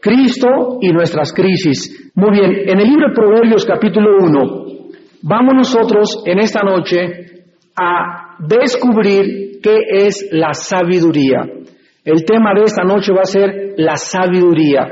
Cristo y nuestras crisis. Muy bien, en el libro de Proverbios capítulo 1, vamos nosotros en esta noche a descubrir qué es la sabiduría. El tema de esta noche va a ser la sabiduría.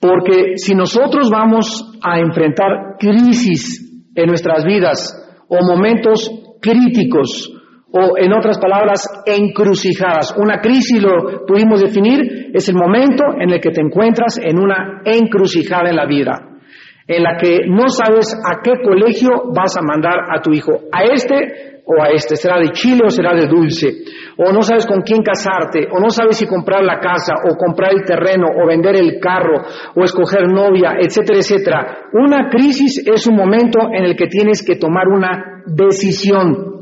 Porque si nosotros vamos a enfrentar crisis en nuestras vidas o momentos críticos, o en otras palabras, encrucijadas. Una crisis, lo pudimos definir, es el momento en el que te encuentras en una encrucijada en la vida, en la que no sabes a qué colegio vas a mandar a tu hijo, a este o a este, será de chile o será de dulce, o no sabes con quién casarte, o no sabes si comprar la casa, o comprar el terreno, o vender el carro, o escoger novia, etcétera, etcétera. Una crisis es un momento en el que tienes que tomar una decisión,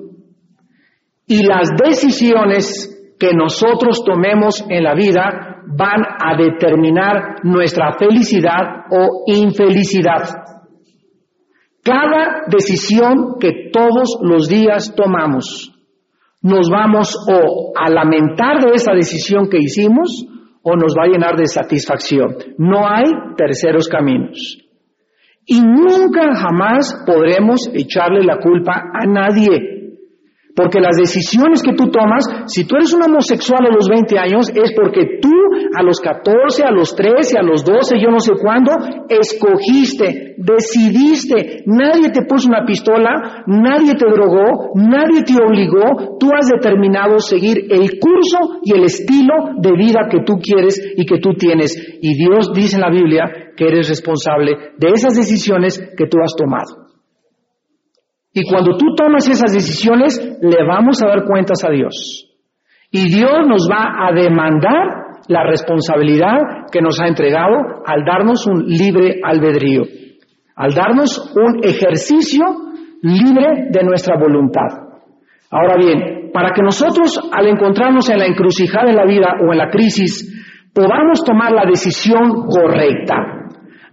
y las decisiones que nosotros tomemos en la vida van a determinar nuestra felicidad o infelicidad. Cada decisión que todos los días tomamos, nos vamos o a lamentar de esa decisión que hicimos o nos va a llenar de satisfacción. No hay terceros caminos. Y nunca jamás podremos echarle la culpa a nadie. Porque las decisiones que tú tomas, si tú eres un homosexual a los 20 años, es porque tú a los 14, a los 13, a los 12, yo no sé cuándo, escogiste, decidiste. Nadie te puso una pistola, nadie te drogó, nadie te obligó. Tú has determinado seguir el curso y el estilo de vida que tú quieres y que tú tienes. Y Dios dice en la Biblia que eres responsable de esas decisiones que tú has tomado. Y cuando tú tomas esas decisiones, le vamos a dar cuentas a Dios. Y Dios nos va a demandar la responsabilidad que nos ha entregado al darnos un libre albedrío, al darnos un ejercicio libre de nuestra voluntad. Ahora bien, para que nosotros al encontrarnos en la encrucijada de la vida o en la crisis, podamos tomar la decisión correcta.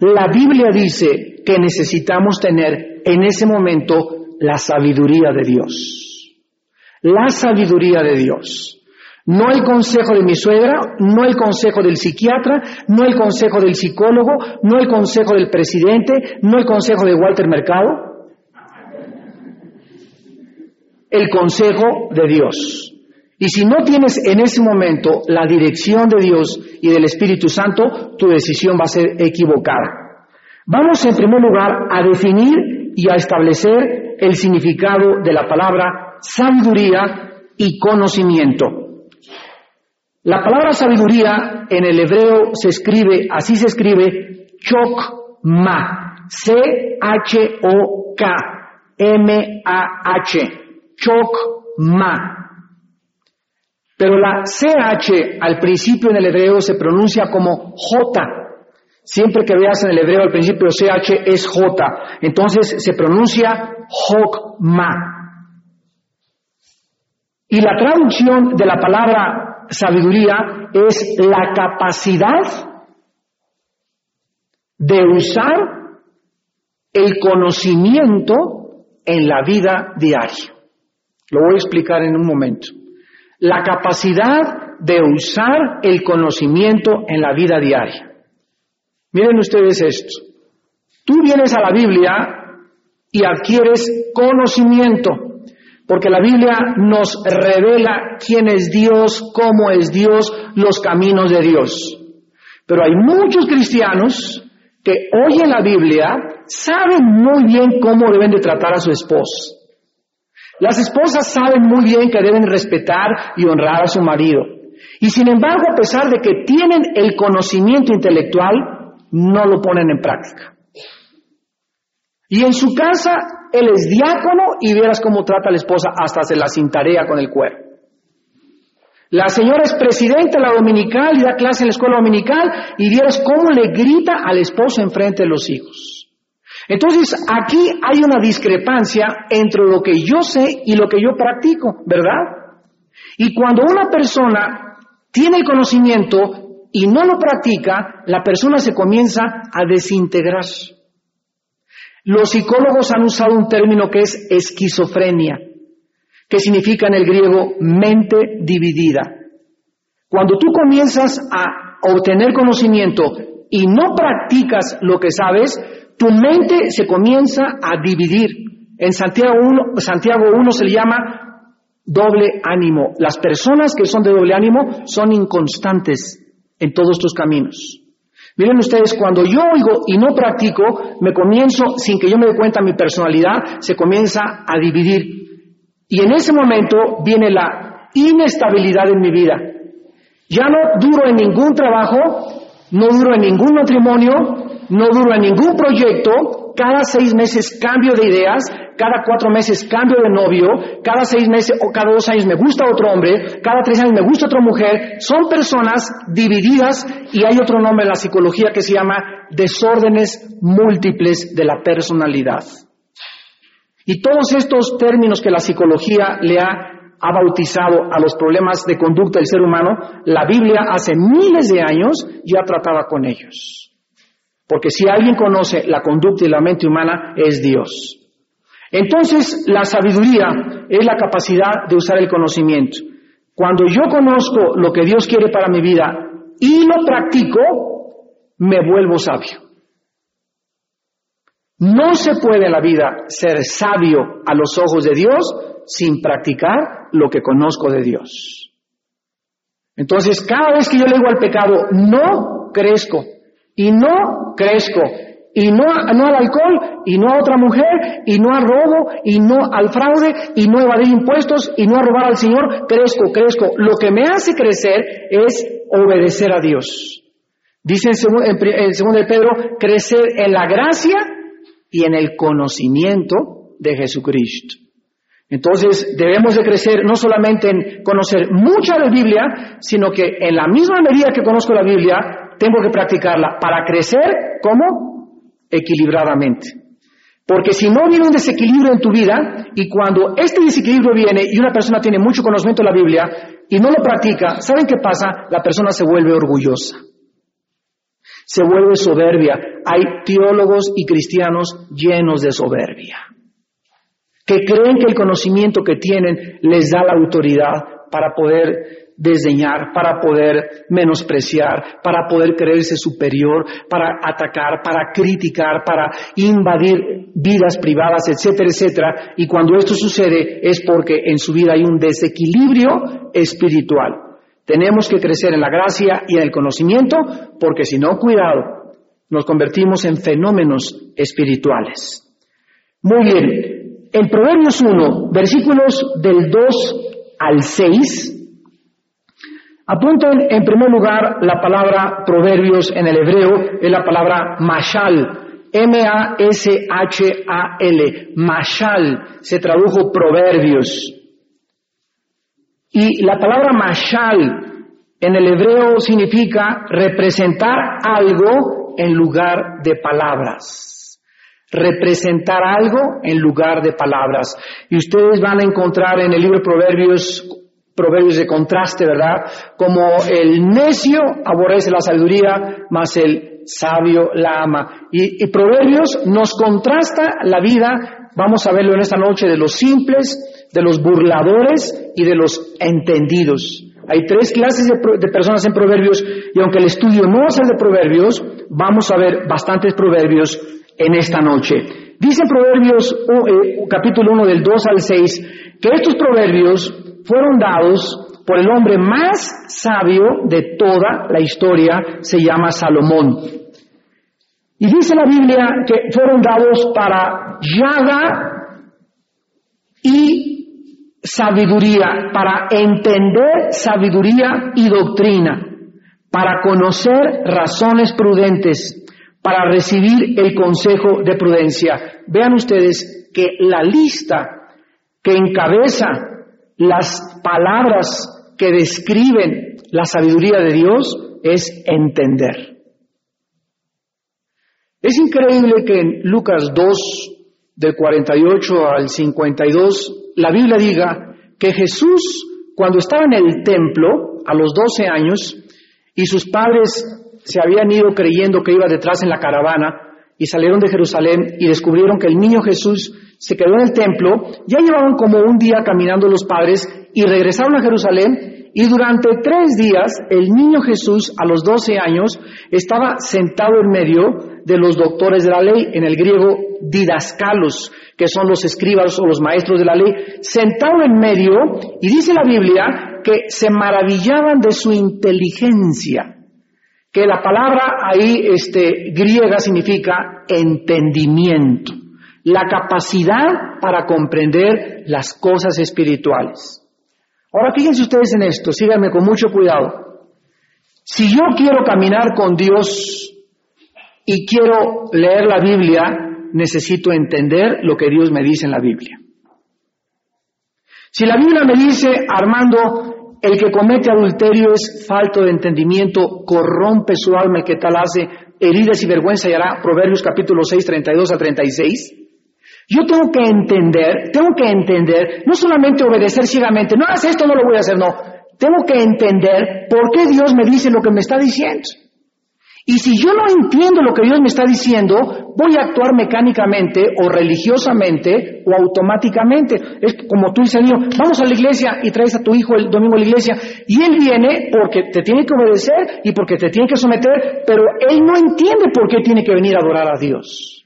La Biblia dice que necesitamos tener en ese momento la sabiduría de Dios. La sabiduría de Dios. No el consejo de mi suegra, no el consejo del psiquiatra, no el consejo del psicólogo, no el consejo del presidente, no el consejo de Walter Mercado. El consejo de Dios. Y si no tienes en ese momento la dirección de Dios y del Espíritu Santo, tu decisión va a ser equivocada. Vamos en primer lugar a definir y a establecer el significado de la palabra sabiduría y conocimiento. La palabra sabiduría en el hebreo se escribe, así se escribe, chokma, C-H-O-K, M-A-H, chokma. Pero la CH al principio en el hebreo se pronuncia como J, Siempre que veas en el hebreo al principio CH es J. Entonces se pronuncia Jokma. Y la traducción de la palabra sabiduría es la capacidad de usar el conocimiento en la vida diaria. Lo voy a explicar en un momento. La capacidad de usar el conocimiento en la vida diaria. Miren ustedes esto. Tú vienes a la Biblia y adquieres conocimiento, porque la Biblia nos revela quién es Dios, cómo es Dios, los caminos de Dios. Pero hay muchos cristianos que oyen la Biblia, saben muy bien cómo deben de tratar a su esposo. Las esposas saben muy bien que deben respetar y honrar a su marido. Y sin embargo, a pesar de que tienen el conocimiento intelectual, no lo ponen en práctica. Y en su casa, él es diácono y verás cómo trata a la esposa, hasta se la cintarea con el cuero. La señora es presidenta de la dominical y da clase en la escuela dominical y vieras cómo le grita al esposo enfrente de los hijos. Entonces, aquí hay una discrepancia entre lo que yo sé y lo que yo practico, ¿verdad? Y cuando una persona tiene el conocimiento y no lo practica, la persona se comienza a desintegrar. Los psicólogos han usado un término que es esquizofrenia, que significa en el griego mente dividida. Cuando tú comienzas a obtener conocimiento y no practicas lo que sabes, tu mente se comienza a dividir. En Santiago 1, Santiago 1 se le llama doble ánimo. Las personas que son de doble ánimo son inconstantes en todos tus caminos. Miren ustedes, cuando yo oigo y no practico, me comienzo, sin que yo me dé cuenta, mi personalidad se comienza a dividir. Y en ese momento viene la inestabilidad en mi vida. Ya no duro en ningún trabajo, no duro en ningún matrimonio, no duro en ningún proyecto, cada seis meses cambio de ideas, cada cuatro meses cambio de novio, cada seis meses o cada dos años me gusta otro hombre, cada tres años me gusta otra mujer, son personas divididas y hay otro nombre en la psicología que se llama desórdenes múltiples de la personalidad. Y todos estos términos que la psicología le ha ha bautizado a los problemas de conducta del ser humano, la Biblia hace miles de años ya trataba con ellos. Porque si alguien conoce la conducta y la mente humana, es Dios. Entonces, la sabiduría es la capacidad de usar el conocimiento. Cuando yo conozco lo que Dios quiere para mi vida y lo practico, me vuelvo sabio. No se puede en la vida ser sabio a los ojos de Dios sin practicar lo que conozco de Dios. Entonces, cada vez que yo le digo al pecado, no crezco, y no crezco, y no, al alcohol, y no a otra mujer, y no al robo, y no al fraude, y no evadir impuestos, y no a robar al Señor, crezco, crezco. Lo que me hace crecer es obedecer a Dios. Dice en el segundo de Pedro, crecer en la gracia y en el conocimiento de Jesucristo. Entonces debemos de crecer no solamente en conocer mucha de la Biblia, sino que en la misma medida que conozco la Biblia, tengo que practicarla para crecer como equilibradamente. Porque si no viene un desequilibrio en tu vida y cuando este desequilibrio viene y una persona tiene mucho conocimiento de la Biblia y no lo practica, ¿saben qué pasa? La persona se vuelve orgullosa. Se vuelve soberbia. Hay teólogos y cristianos llenos de soberbia que creen que el conocimiento que tienen les da la autoridad para poder desdeñar, para poder menospreciar, para poder creerse superior, para atacar, para criticar, para invadir vidas privadas, etcétera, etcétera. Y cuando esto sucede es porque en su vida hay un desequilibrio espiritual. Tenemos que crecer en la gracia y en el conocimiento porque si no, cuidado, nos convertimos en fenómenos espirituales. Muy bien, en Proverbios 1, versículos del 2 al 6, apuntan en primer lugar la palabra Proverbios en el hebreo, es la palabra Mashal, M-A-S-H-A-L, Mashal, se tradujo Proverbios. Y la palabra Mashal en el hebreo significa representar algo en lugar de palabras representar algo en lugar de palabras. Y ustedes van a encontrar en el libro de Proverbios, Proverbios de contraste, ¿verdad? Como el necio aborrece la sabiduría, más el sabio la ama. Y, Proverbios nos contrasta la vida, vamos a verlo en esta noche, de los simples, de los burladores y de los entendidos. Hay tres clases de, de, personas en Proverbios y aunque el estudio no a ser de Proverbios, vamos a ver bastantes Proverbios en esta noche. Dice Proverbios eh, capítulo 1 del 2 al 6 que estos proverbios fueron dados por el hombre más sabio de toda la historia, se llama Salomón. Y dice la Biblia que fueron dados para llaga y sabiduría, para entender sabiduría y doctrina, para conocer razones prudentes para recibir el consejo de prudencia. Vean ustedes que la lista que encabeza las palabras que describen la sabiduría de Dios es entender. Es increíble que en Lucas 2, del 48 al 52, la Biblia diga que Jesús, cuando estaba en el templo, a los 12 años, y sus padres se habían ido creyendo que iba detrás en la caravana y salieron de Jerusalén y descubrieron que el niño Jesús se quedó en el templo, ya llevaban como un día caminando los padres y regresaron a Jerusalén Y durante tres días el niño Jesús a los doce años estaba sentado en medio de los doctores de la ley, en el griego didascalos, que son los escribas o los maestros de la ley, sentado en medio, y dice la Biblia que se maravillaban de su inteligencia, que la palabra ahí este, griega significa entendimiento, la capacidad para comprender las cosas espirituales. Ahora fíjense ustedes en esto, síganme con mucho cuidado. Si yo quiero caminar con Dios y quiero leer la Biblia, necesito entender lo que Dios me dice en la Biblia. Si la Biblia me dice, Armando, el que comete adulterio es falto de entendimiento, corrompe su alma, el que tal hace heridas y vergüenza y hará Proverbios capítulo 6, 32 a 36. Yo tengo que entender, tengo que entender, no solamente obedecer ciegamente, no hagas esto, no lo voy a hacer, no. Tengo que entender por qué Dios me dice lo que me está diciendo. Y si yo no entiendo lo que Dios me está diciendo, voy a actuar mecánicamente o religiosamente o automáticamente. Es como tú dices, niño, vamos a la iglesia y traes a tu hijo el domingo a la iglesia. Y él viene porque te tiene que obedecer y porque te tiene que someter, pero él no entiende por qué tiene que venir a adorar a Dios.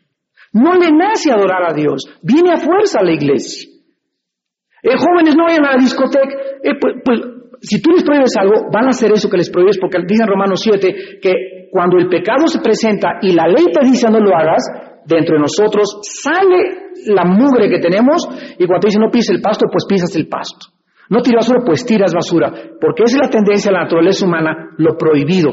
No le nace adorar a Dios, viene a fuerza a la iglesia. Eh, jóvenes, no vayan a la discoteca. Eh, pues, pues, si tú les prohíbes algo, van a hacer eso que les prohíbes, porque dice en Romanos 7 que cuando el pecado se presenta y la ley te dice no lo hagas, dentro de nosotros sale la mugre que tenemos y cuando te dice no pises el pasto, pues pisas el pasto. No tiras basura, pues tiras basura, porque esa es la tendencia de la naturaleza humana, lo prohibido.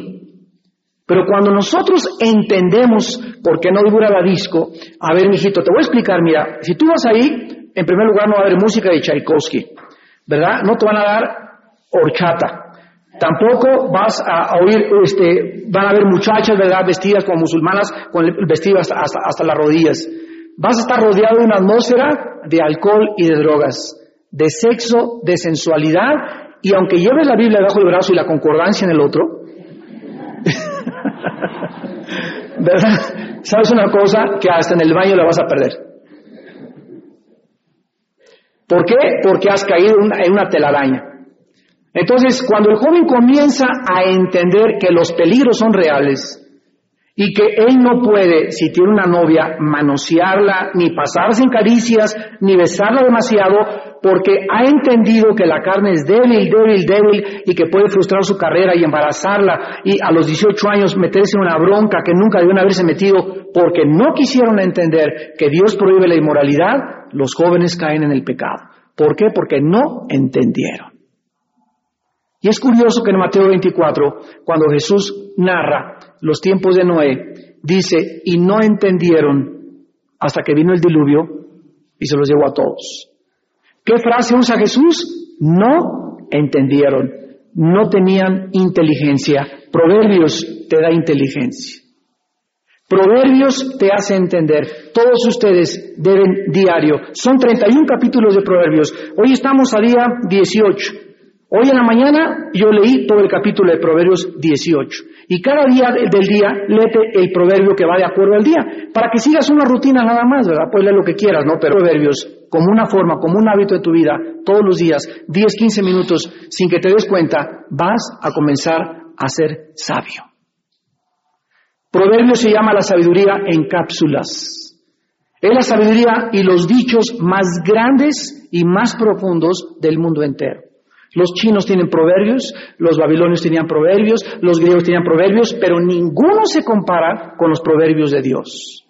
Pero cuando nosotros entendemos por qué no dura la disco, a ver, mijito, te voy a explicar, mira, si tú vas ahí, en primer lugar no va a haber música de Tchaikovsky, ¿verdad? No te van a dar horchata, Tampoco vas a oír, este, van a haber muchachas, ¿verdad?, vestidas como musulmanas, con el vestido hasta, hasta, las rodillas. Vas a estar rodeado de una atmósfera de alcohol y de drogas, de sexo, de sensualidad, y aunque lleves la Biblia debajo del brazo y la concordancia en el otro, ¿verdad? ¿Sabes una cosa? Que hasta en el baño la vas a perder. ¿Por qué? Porque has caído en una telaraña. Entonces, cuando el joven comienza a entender que los peligros son reales y que él no puede, si tiene una novia, manosearla, ni pasarse en caricias, ni besarla demasiado, porque ha entendido que la carne es débil, débil, débil y que puede frustrar su carrera y embarazarla y a los 18 años meterse en una bronca que nunca debieron haberse metido porque no quisieron entender que Dios prohíbe la inmoralidad, los jóvenes caen en el pecado. ¿Por qué? Porque no entendieron. Y es curioso que en Mateo 24, cuando Jesús narra los tiempos de Noé, dice, y no entendieron hasta que vino el diluvio y se los llevó a todos. ¿Qué frase usa Jesús? No entendieron, no tenían inteligencia. Proverbios te da inteligencia. Proverbios te hace entender. Todos ustedes deben diario. Son 31 capítulos de Proverbios. Hoy estamos a día 18. Hoy en la mañana yo leí todo el capítulo de Proverbios 18 y cada día del día léete el proverbio que va de acuerdo al día para que sigas una rutina nada más, ¿verdad? Pues lee lo que quieras, ¿no? Pero Proverbios como una forma, como un hábito de tu vida, todos los días, 10, 15 minutos, sin que te des cuenta, vas a comenzar a ser sabio. Proverbio se llama la sabiduría en cápsulas. Es la sabiduría y los dichos más grandes y más profundos del mundo entero. Los chinos tienen proverbios, los babilonios tenían proverbios, los griegos tenían proverbios, pero ninguno se compara con los proverbios de Dios.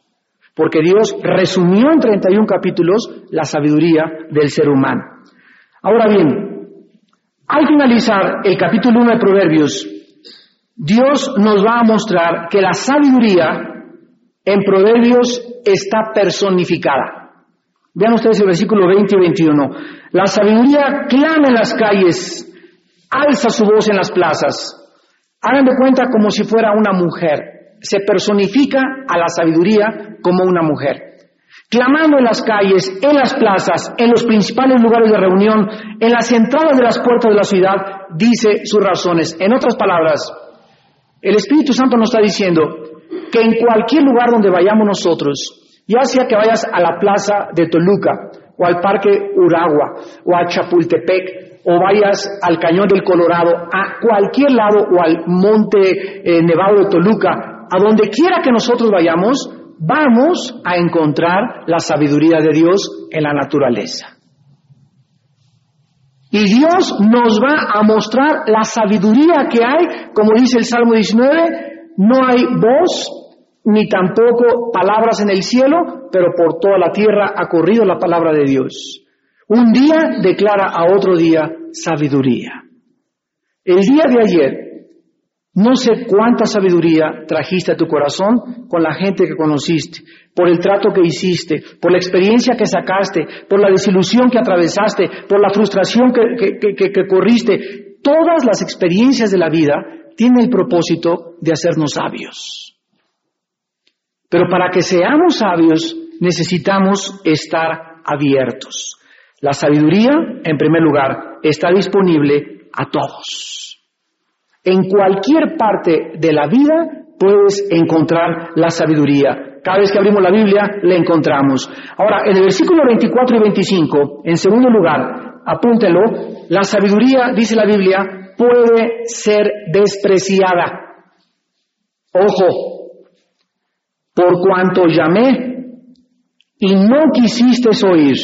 Porque Dios resumió en 31 capítulos la sabiduría del ser humano. Ahora bien, al finalizar el capítulo 1 de Proverbios, Dios nos va a mostrar que la sabiduría en Proverbios está personificada. Vean ustedes el versículo 20 y 21. La sabiduría clama en las calles, alza su voz en las plazas. Hagan de cuenta como si fuera una mujer. Se personifica a la sabiduría como una mujer. Clamando en las calles, en las plazas, en los principales lugares de reunión, en las entradas de las puertas de la ciudad, dice sus razones. En otras palabras, el Espíritu Santo nos está diciendo que en cualquier lugar donde vayamos nosotros, ya sea que vayas a la plaza de Toluca, o al parque Uragua, o a Chapultepec, o vayas al Cañón del Colorado, a cualquier lado o al Monte eh, Nevado de Toluca, a donde quiera que nosotros vayamos, vamos a encontrar la sabiduría de Dios en la naturaleza. Y Dios nos va a mostrar la sabiduría que hay, como dice el Salmo 19, no hay voz ni tampoco palabras en el cielo, pero por toda la tierra ha corrido la palabra de Dios. Un día declara a otro día sabiduría. El día de ayer, no sé cuánta sabiduría trajiste a tu corazón con la gente que conociste, por el trato que hiciste, por la experiencia que sacaste, por la desilusión que atravesaste, por la frustración que, que corriste. Todas las experiencias de la vida tienen el propósito de hacernos sabios. Pero para que seamos sabios necesitamos estar abiertos. La sabiduría, en primer lugar, está disponible a todos. En cualquier parte de la vida puedes encontrar la sabiduría. Cada vez que abrimos la Biblia, la encontramos. Ahora, en el versículo 24 y 25, en segundo lugar, apúntelo, la sabiduría, dice la Biblia, puede ser despreciada. Ojo, por cuanto llamé y no quisiste oír,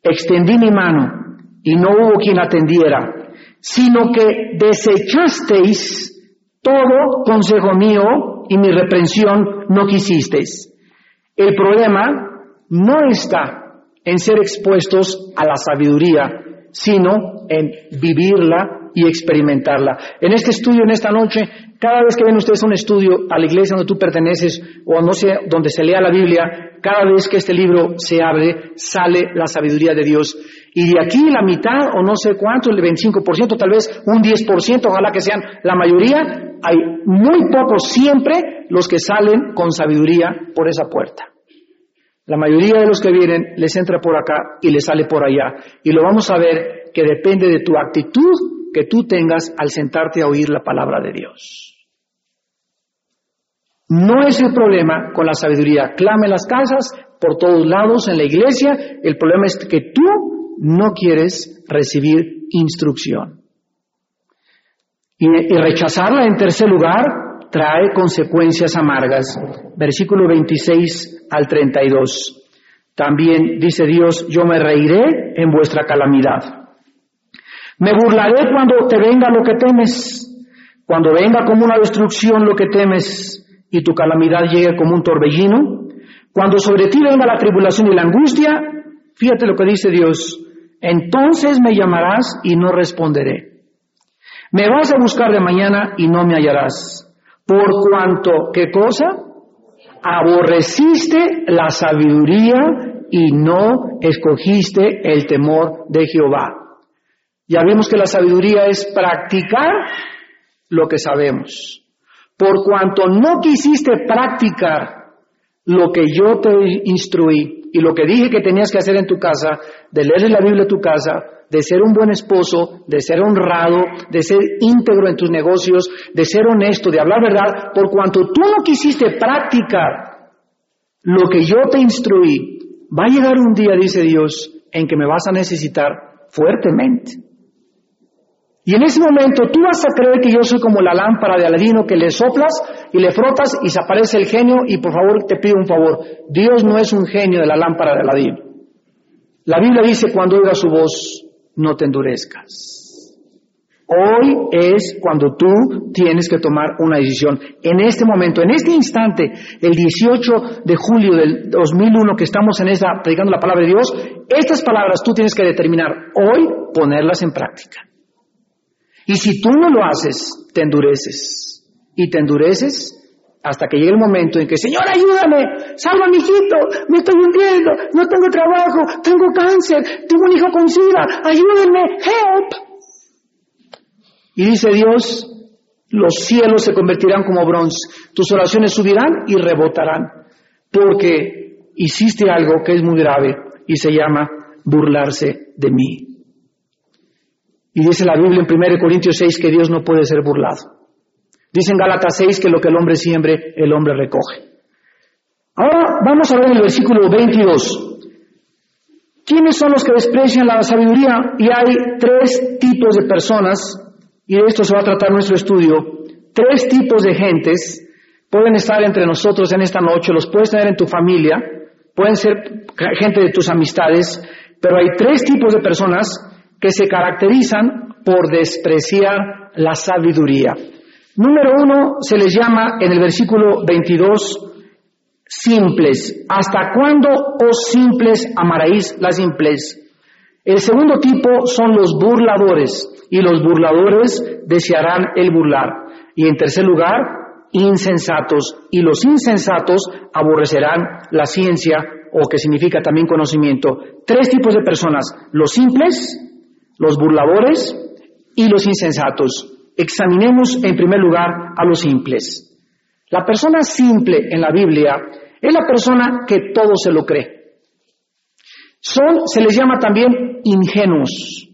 extendí mi mano y no hubo quien atendiera, sino que desechasteis todo consejo mío y mi reprensión no quisisteis. El problema no está en ser expuestos a la sabiduría, sino en vivirla y experimentarla. En este estudio, en esta noche, cada vez que ven ustedes un estudio a la iglesia donde tú perteneces o no sé, donde se lea la Biblia, cada vez que este libro se abre, sale la sabiduría de Dios. Y de aquí la mitad o no sé cuánto, el 25%, tal vez un 10%, ojalá que sean la mayoría, hay muy pocos siempre los que salen con sabiduría por esa puerta. La mayoría de los que vienen les entra por acá y les sale por allá. Y lo vamos a ver que depende de tu actitud que tú tengas al sentarte a oír la palabra de Dios. No es el problema con la sabiduría. Clame las casas por todos lados en la iglesia. El problema es que tú no quieres recibir instrucción. Y, rechazarla en tercer lugar trae consecuencias amargas. Versículo 26 al 32. También dice Dios, yo me reiré en vuestra calamidad. Me burlaré cuando te venga lo que temes, cuando venga como una destrucción lo que temes y tu calamidad llegue como un torbellino, cuando sobre ti venga la tribulación y la angustia, fíjate lo que dice Dios, entonces me llamarás y no responderé. Me vas a buscar de mañana y no me hallarás. Por cuanto, ¿qué cosa? Aborreciste la sabiduría y no escogiste el temor de Jehová. Ya vimos que la sabiduría es practicar lo que sabemos por cuanto no quisiste practicar lo que yo te instruí y lo que dije que tenías que hacer en tu casa, de leer la Biblia en tu casa, de ser un buen esposo, de ser honrado, de ser íntegro en tus negocios, de ser honesto, de hablar verdad, por cuanto tú no quisiste practicar lo que yo te instruí, va a llegar un día, dice Dios, en que me vas a necesitar fuertemente. Y en ese momento tú vas a creer que yo soy como la lámpara de Aladino que le soplas y le frotas y se aparece el genio y por favor te pido un favor. Dios no es un genio de la lámpara de Aladino. La Biblia dice cuando oigas su voz, no te endurezcas. Hoy es cuando tú tienes que tomar una decisión. En este momento, en este instante, el 18 de julio del 2001 que estamos en esa predicando la palabra de Dios, estas palabras tú tienes que determinar hoy ponerlas en práctica. Y si tú no lo haces, te endureces. Y te endureces hasta que llegue el momento en que, Señor, ayúdame, salva a mi hijito, me estoy hundiendo, no tengo trabajo, tengo cáncer, tengo un hijo con sida, ayúdenme, help. Y dice Dios, los cielos se convertirán como bronce, tus oraciones subirán y rebotarán, porque hiciste algo que es muy grave y se llama burlarse de mí. Y dice la Biblia en 1 Corintios 6 que Dios no puede ser burlado. Dice en Gálatas 6 que lo que el hombre siembre, el hombre recoge. Ahora vamos a ver el versículo 22. ¿Quiénes son los que desprecian la sabiduría? Y hay tres tipos de personas, y de esto se va a tratar nuestro estudio, tres tipos de gentes pueden estar entre nosotros en esta noche, los puedes tener en tu familia, pueden ser gente de tus amistades, pero hay tres tipos de personas que se caracterizan por despreciar la sabiduría. Número uno se les llama en el versículo 22 simples. ¿Hasta cuándo, oh simples, amaréis las simples? El segundo tipo son los burladores y los burladores desearán el burlar. Y en tercer lugar, insensatos y los insensatos aborrecerán la ciencia o que significa también conocimiento. Tres tipos de personas, los simples, los burladores y los insensatos. Examinemos en primer lugar a los simples. La persona simple en la Biblia es la persona que todo se lo cree. Son, se les llama también ingenuos.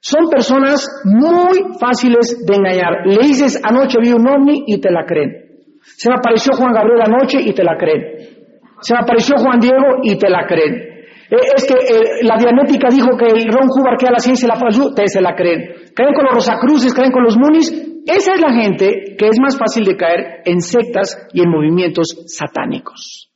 Son personas muy fáciles de engañar. Le dices, anoche vi un ovni y te la creen. Se me apareció Juan Gabriel anoche y te la creen. Se me apareció Juan Diego y te la creen. Eh, es que eh, la dianética dijo que el Ron Hubbard que a la ciencia la falsú, te se la creen. Creen con los Rosacruces, creen con los Munis. Esa es la gente que es más fácil de caer en sectas y en movimientos satánicos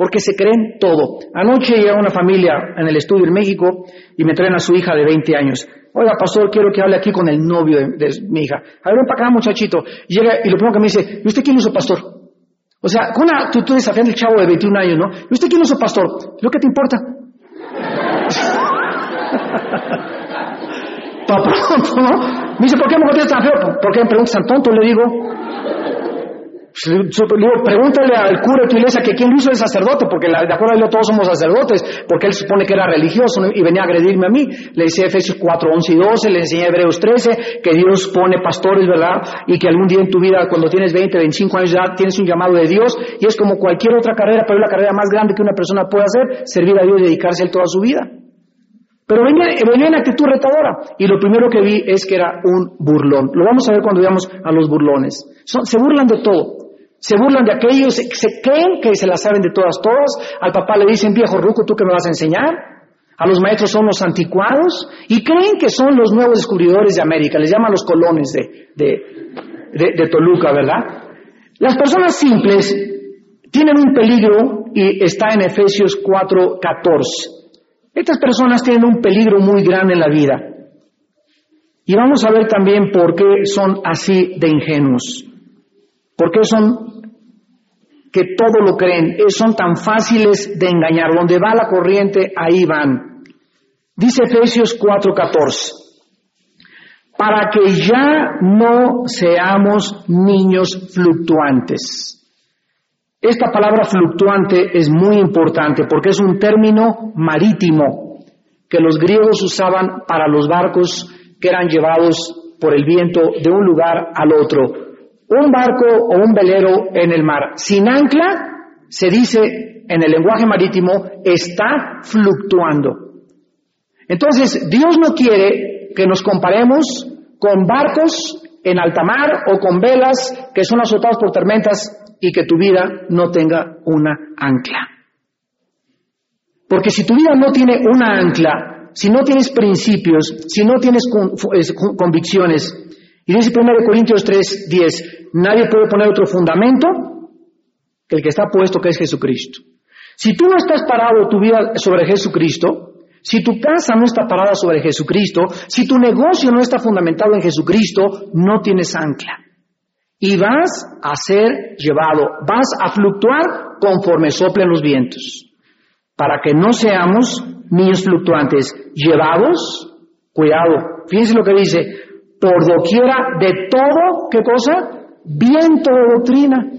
porque se creen todo. Anoche llega una familia en el estudio en México y me traen a su hija de 20 años. Oiga, pastor, quiero que hable aquí con el novio de, mi hija. A ver, ven para acá, muchachito. Llega y lo primero que me dice, ¿y usted quién hizo pastor? O sea, con una actitud desafiante el chavo de 21 años, ¿no? ¿Y usted quién hizo pastor? ¿Lo que te importa? ¿No? Me dice, ¿por qué me contestas tan feo? ¿Por qué me preguntas tan tonto? Le digo, pregúntale al cura de tu iglesia que quién lo hizo el sacerdote, porque de acuerdo a él todos somos sacerdotes, porque él supone que era religioso y venía a agredirme a mí. Le decía Efesios 4, 11 y 12, le enseñé Hebreos 13, que Dios pone pastores, ¿verdad? Y que algún día en tu vida, cuando tienes 20, 25 años ya, tienes un llamado de Dios, y es como cualquier otra carrera, pero es la carrera más grande que una persona puede hacer, servir a Dios y dedicarse a él toda su vida. Pero venía, venía, en actitud retadora. Y lo primero que vi es que era un burlón. Lo vamos a ver cuando veamos a los burlones. se burlan de todo. Se burlan de aquellos, se creen que se la saben de todas, todas. Al papá le dicen, viejo ruco, ¿tú qué me vas a enseñar? A los maestros son los anticuados y creen que son los nuevos descubridores de América. Les llaman los colones de, de, Toluca, ¿verdad? Las personas simples tienen un peligro y está en Efesios 4:14. Estas personas tienen un peligro muy grande en la vida. Y vamos a ver también por qué son así de ingenuos. ¿Por qué son que todo lo creen, son tan fáciles de engañar. Donde va la corriente, ahí van. Dice Efesios 4:14, para que ya no seamos niños fluctuantes. Esta palabra fluctuante es muy importante porque es un término marítimo que los griegos usaban para los barcos que eran llevados por el viento de un lugar al otro un barco o un velero en el mar sin ancla, se dice en el lenguaje marítimo, está fluctuando. Entonces, Dios no quiere que nos comparemos con barcos en alta mar o con velas que son azotados por tormentas y que tu vida no tenga una ancla. Porque si tu vida no tiene una ancla, si no tienes principios, si no tienes convicciones, y dice 1 Corintios 3, 10, nadie puede poner otro fundamento que el que está puesto, que es Jesucristo. Si tú no estás parado tu vida sobre Jesucristo, si tu casa no está parada sobre Jesucristo, si tu negocio no está fundamentado en Jesucristo, no tienes ancla. Y vas a ser llevado, vas a fluctuar conforme soplen los vientos. Para que no seamos niños fluctuantes, llevados, cuidado, fíjense lo que dice, por doquiera de todo, ¿qué cosa? viento de doctrina,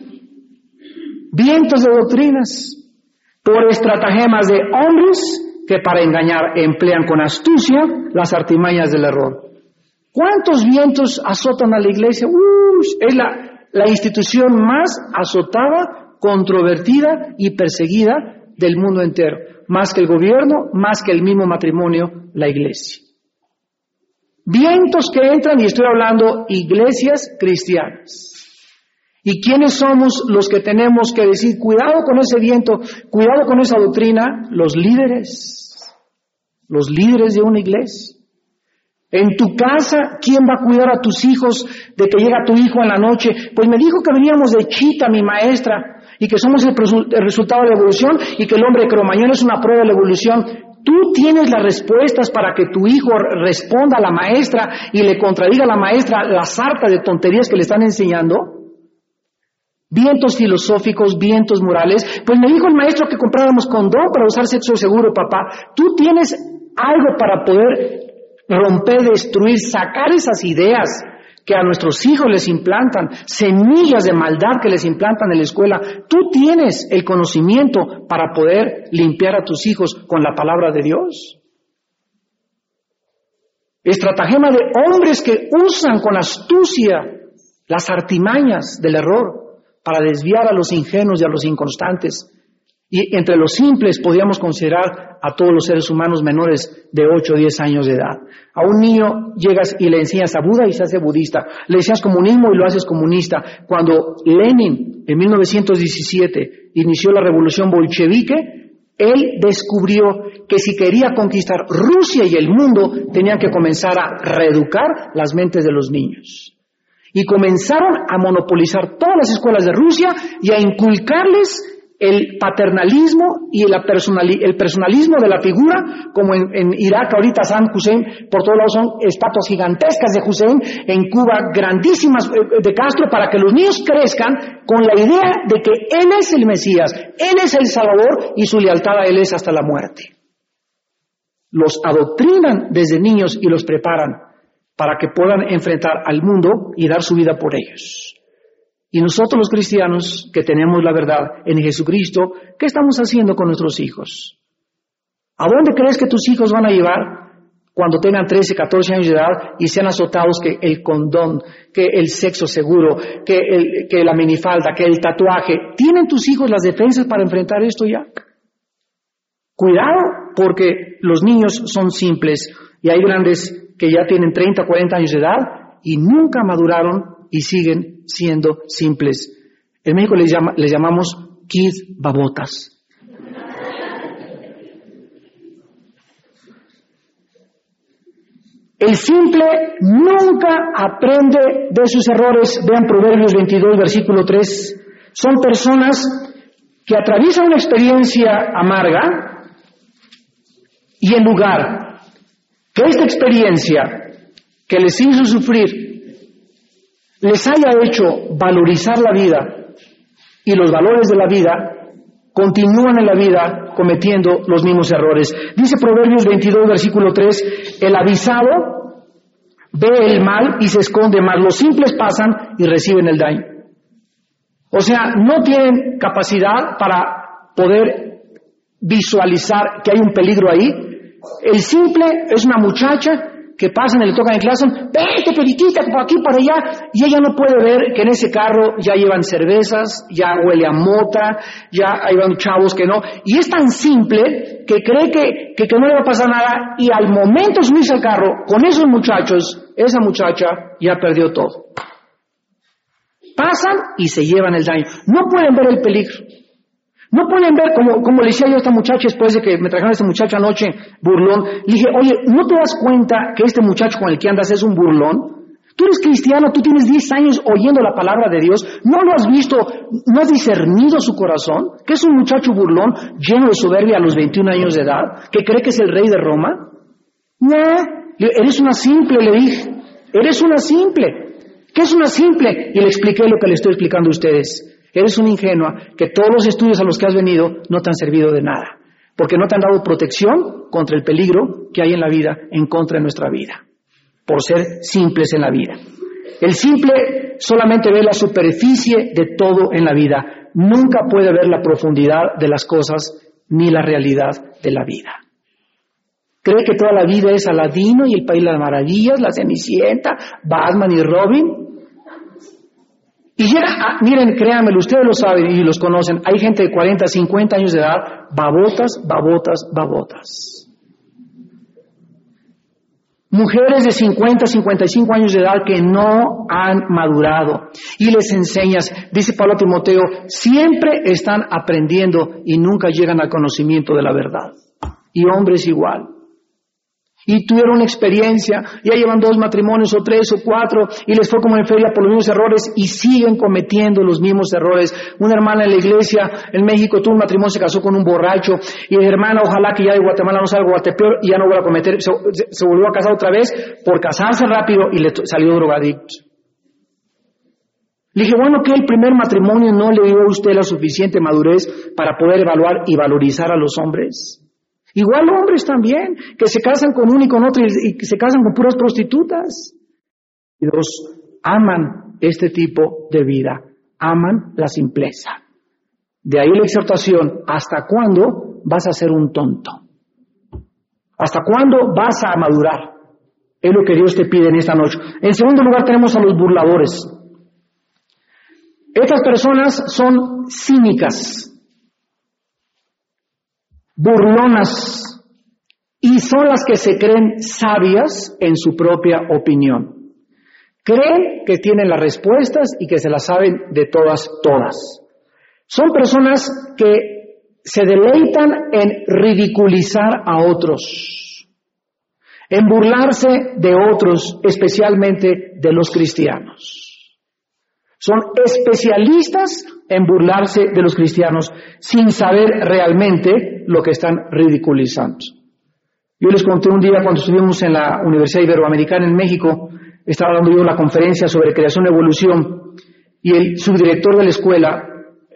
vientos de doctrinas, por estratagemas de hombres que para engañar emplean con astucia las artimañas del error. ¿Cuántos vientos azotan a la iglesia? es la, la institución más azotada, controvertida y perseguida del mundo entero, más que el gobierno, más que el mismo matrimonio, la iglesia. Vientos que entran, y estoy hablando iglesias cristianas. ¿Y quiénes somos los que tenemos que decir, cuidado con ese viento, cuidado con esa doctrina? Los líderes. Los líderes de una iglesia. En tu casa, ¿quién va a cuidar a tus hijos de que llega tu hijo en la noche? Pues me dijo que veníamos de Chita, mi maestra, y que somos el, resultado de la evolución y que el hombre cromañón es una prueba de la evolución. Tú tienes las respuestas para que tu hijo responda a la maestra y le contradiga a la maestra la sarta de tonterías que le están enseñando. Vientos filosóficos, vientos morales. Pues me dijo el maestro que compráramos condón para usar sexo seguro, papá. Tú tienes algo para poder romper, destruir, sacar esas ideas a nuestros hijos les implantan, semillas de maldad que les implantan en la escuela. Tú tienes el conocimiento para poder limpiar a tus hijos con la palabra de Dios. Estratagema de hombres que usan con astucia las artimañas del error para desviar a los ingenuos y a los inconstantes. Y entre los simples podríamos considerar a todos los seres humanos menores de 8 o 10 años de edad. A un niño llegas y le enseñas a Buda y se hace budista. Le enseñas comunismo y lo haces comunista. Cuando Lenin, en 1917, inició la revolución bolchevique, él descubrió que si quería conquistar Rusia y el mundo, tenían que comenzar a reeducar las mentes de los niños. Y comenzaron a monopolizar todas las escuelas de Rusia y a inculcarles el paternalismo y el personalismo de la figura, como en, Irak ahorita San Hussein, por todos lados son estatuas gigantescas de Hussein, en Cuba grandísimas eh, de Castro, para que los niños crezcan con la idea de que Él es el Mesías, Él es el Salvador y su lealtad a Él es hasta la muerte. Los adoctrinan desde niños y los preparan para que puedan enfrentar al mundo y dar su vida por ellos. Y nosotros los cristianos que tenemos la verdad en Jesucristo, ¿qué estamos haciendo con nuestros hijos? ¿A dónde crees que tus hijos van a llevar cuando tengan 13, 14 años de edad y sean azotados que el condón, que el sexo seguro, que, que la minifalda, que el tatuaje? ¿Tienen tus hijos las defensas para enfrentar esto ya? Cuidado, porque los niños son simples y hay grandes que ya tienen 30, 40 años de edad y nunca maduraron y siguen siendo simples. En México les, llama, les llamamos kids babotas. El simple nunca aprende de sus errores. Vean Proverbios 22, versículo 3. Son personas que atraviesan una experiencia amarga y en lugar que esta experiencia que les hizo sufrir les haya hecho valorizar la vida y los valores de la vida, continúan en la vida cometiendo los mismos errores. Dice Proverbios 22, versículo 3, el avisado ve el mal y se esconde, más los simples pasan y reciben el daño. O sea, no tienen capacidad para poder visualizar que hay un peligro ahí. El simple es una muchacha que pasan y le tocan en clase, vete periquita, por aquí, por allá, y ella no puede ver que en ese carro ya llevan cervezas, ya huele a mota, ya hay chavos que no, y es tan simple que cree que, que, no le va a pasar nada, y al momento subirse al carro con esos muchachos, esa muchacha ya perdió todo. Pasan y se llevan el daño. No pueden ver el peligro. No pueden ver, como, como le decía yo a esta muchacha después de que me trajeron a este muchacho anoche, burlón, le dije, oye, ¿no te das cuenta que este muchacho con el que andas es un burlón? Tú eres cristiano, tú tienes 10 años oyendo la palabra de Dios, ¿no lo has visto, no has discernido su corazón? Que es un muchacho burlón, lleno de soberbia a los 21 años de edad, que cree que es el rey de Roma. No, eres una simple, le dije, eres una simple. ¿Qué es una simple? Y le expliqué lo que le estoy explicando a ustedes. Eres una ingenua que todos los estudios a los que has venido no te han servido de nada, porque no te han dado protección contra el peligro que hay en la vida, en contra de nuestra vida, por ser simples en la vida. El simple solamente ve la superficie de todo en la vida, nunca puede ver la profundidad de las cosas ni la realidad de la vida. Cree que toda la vida es Aladino y el País de las Maravillas, la Cenicienta, Batman y Robin, y llega, miren, créanmelo, ustedes lo saben y los conocen, hay gente de 40, 50 años de edad, babotas, babotas, babotas. Mujeres de 50, 55 años de edad que no han madurado. Y les enseñas, dice Pablo Timoteo, siempre están aprendiendo y nunca llegan al conocimiento de la verdad. Y hombres igual. Y tuvieron una experiencia, ya llevan dos matrimonios o tres o cuatro y les fue como en feria por los mismos errores y siguen cometiendo los mismos errores. Una hermana en la iglesia en México tuvo un matrimonio, se casó con un borracho y hermana ojalá que ya de Guatemala no salga Guatepeor y ya no vuelva a cometer, se, se, volvió a casar otra vez por casarse rápido y le salió drogadicto. Le dije, bueno, que el primer matrimonio no le dio a usted la suficiente madurez para poder evaluar y valorizar a los hombres. Igual hombres también, que se casan con uno y con otro y, que se casan con puras prostitutas. Y los aman este tipo de vida, aman la simpleza. De ahí la exhortación, ¿hasta cuándo vas a ser un tonto? ¿Hasta cuándo vas a madurar? Es lo que Dios te pide en esta noche. En segundo lugar tenemos a los burladores. Estas personas son cínicas burlonas y son las que se creen sabias en su propia opinión. Creen que tienen las respuestas y que se las saben de todas, todas. Son personas que se deleitan en ridiculizar a otros, en burlarse de otros, especialmente de los cristianos. Son especialistas en burlarse de los cristianos sin saber realmente lo que están ridiculizando. Yo les conté un día cuando estuvimos en la Universidad Iberoamericana en México, estaba dando yo la conferencia sobre creación y evolución, y el subdirector de la escuela,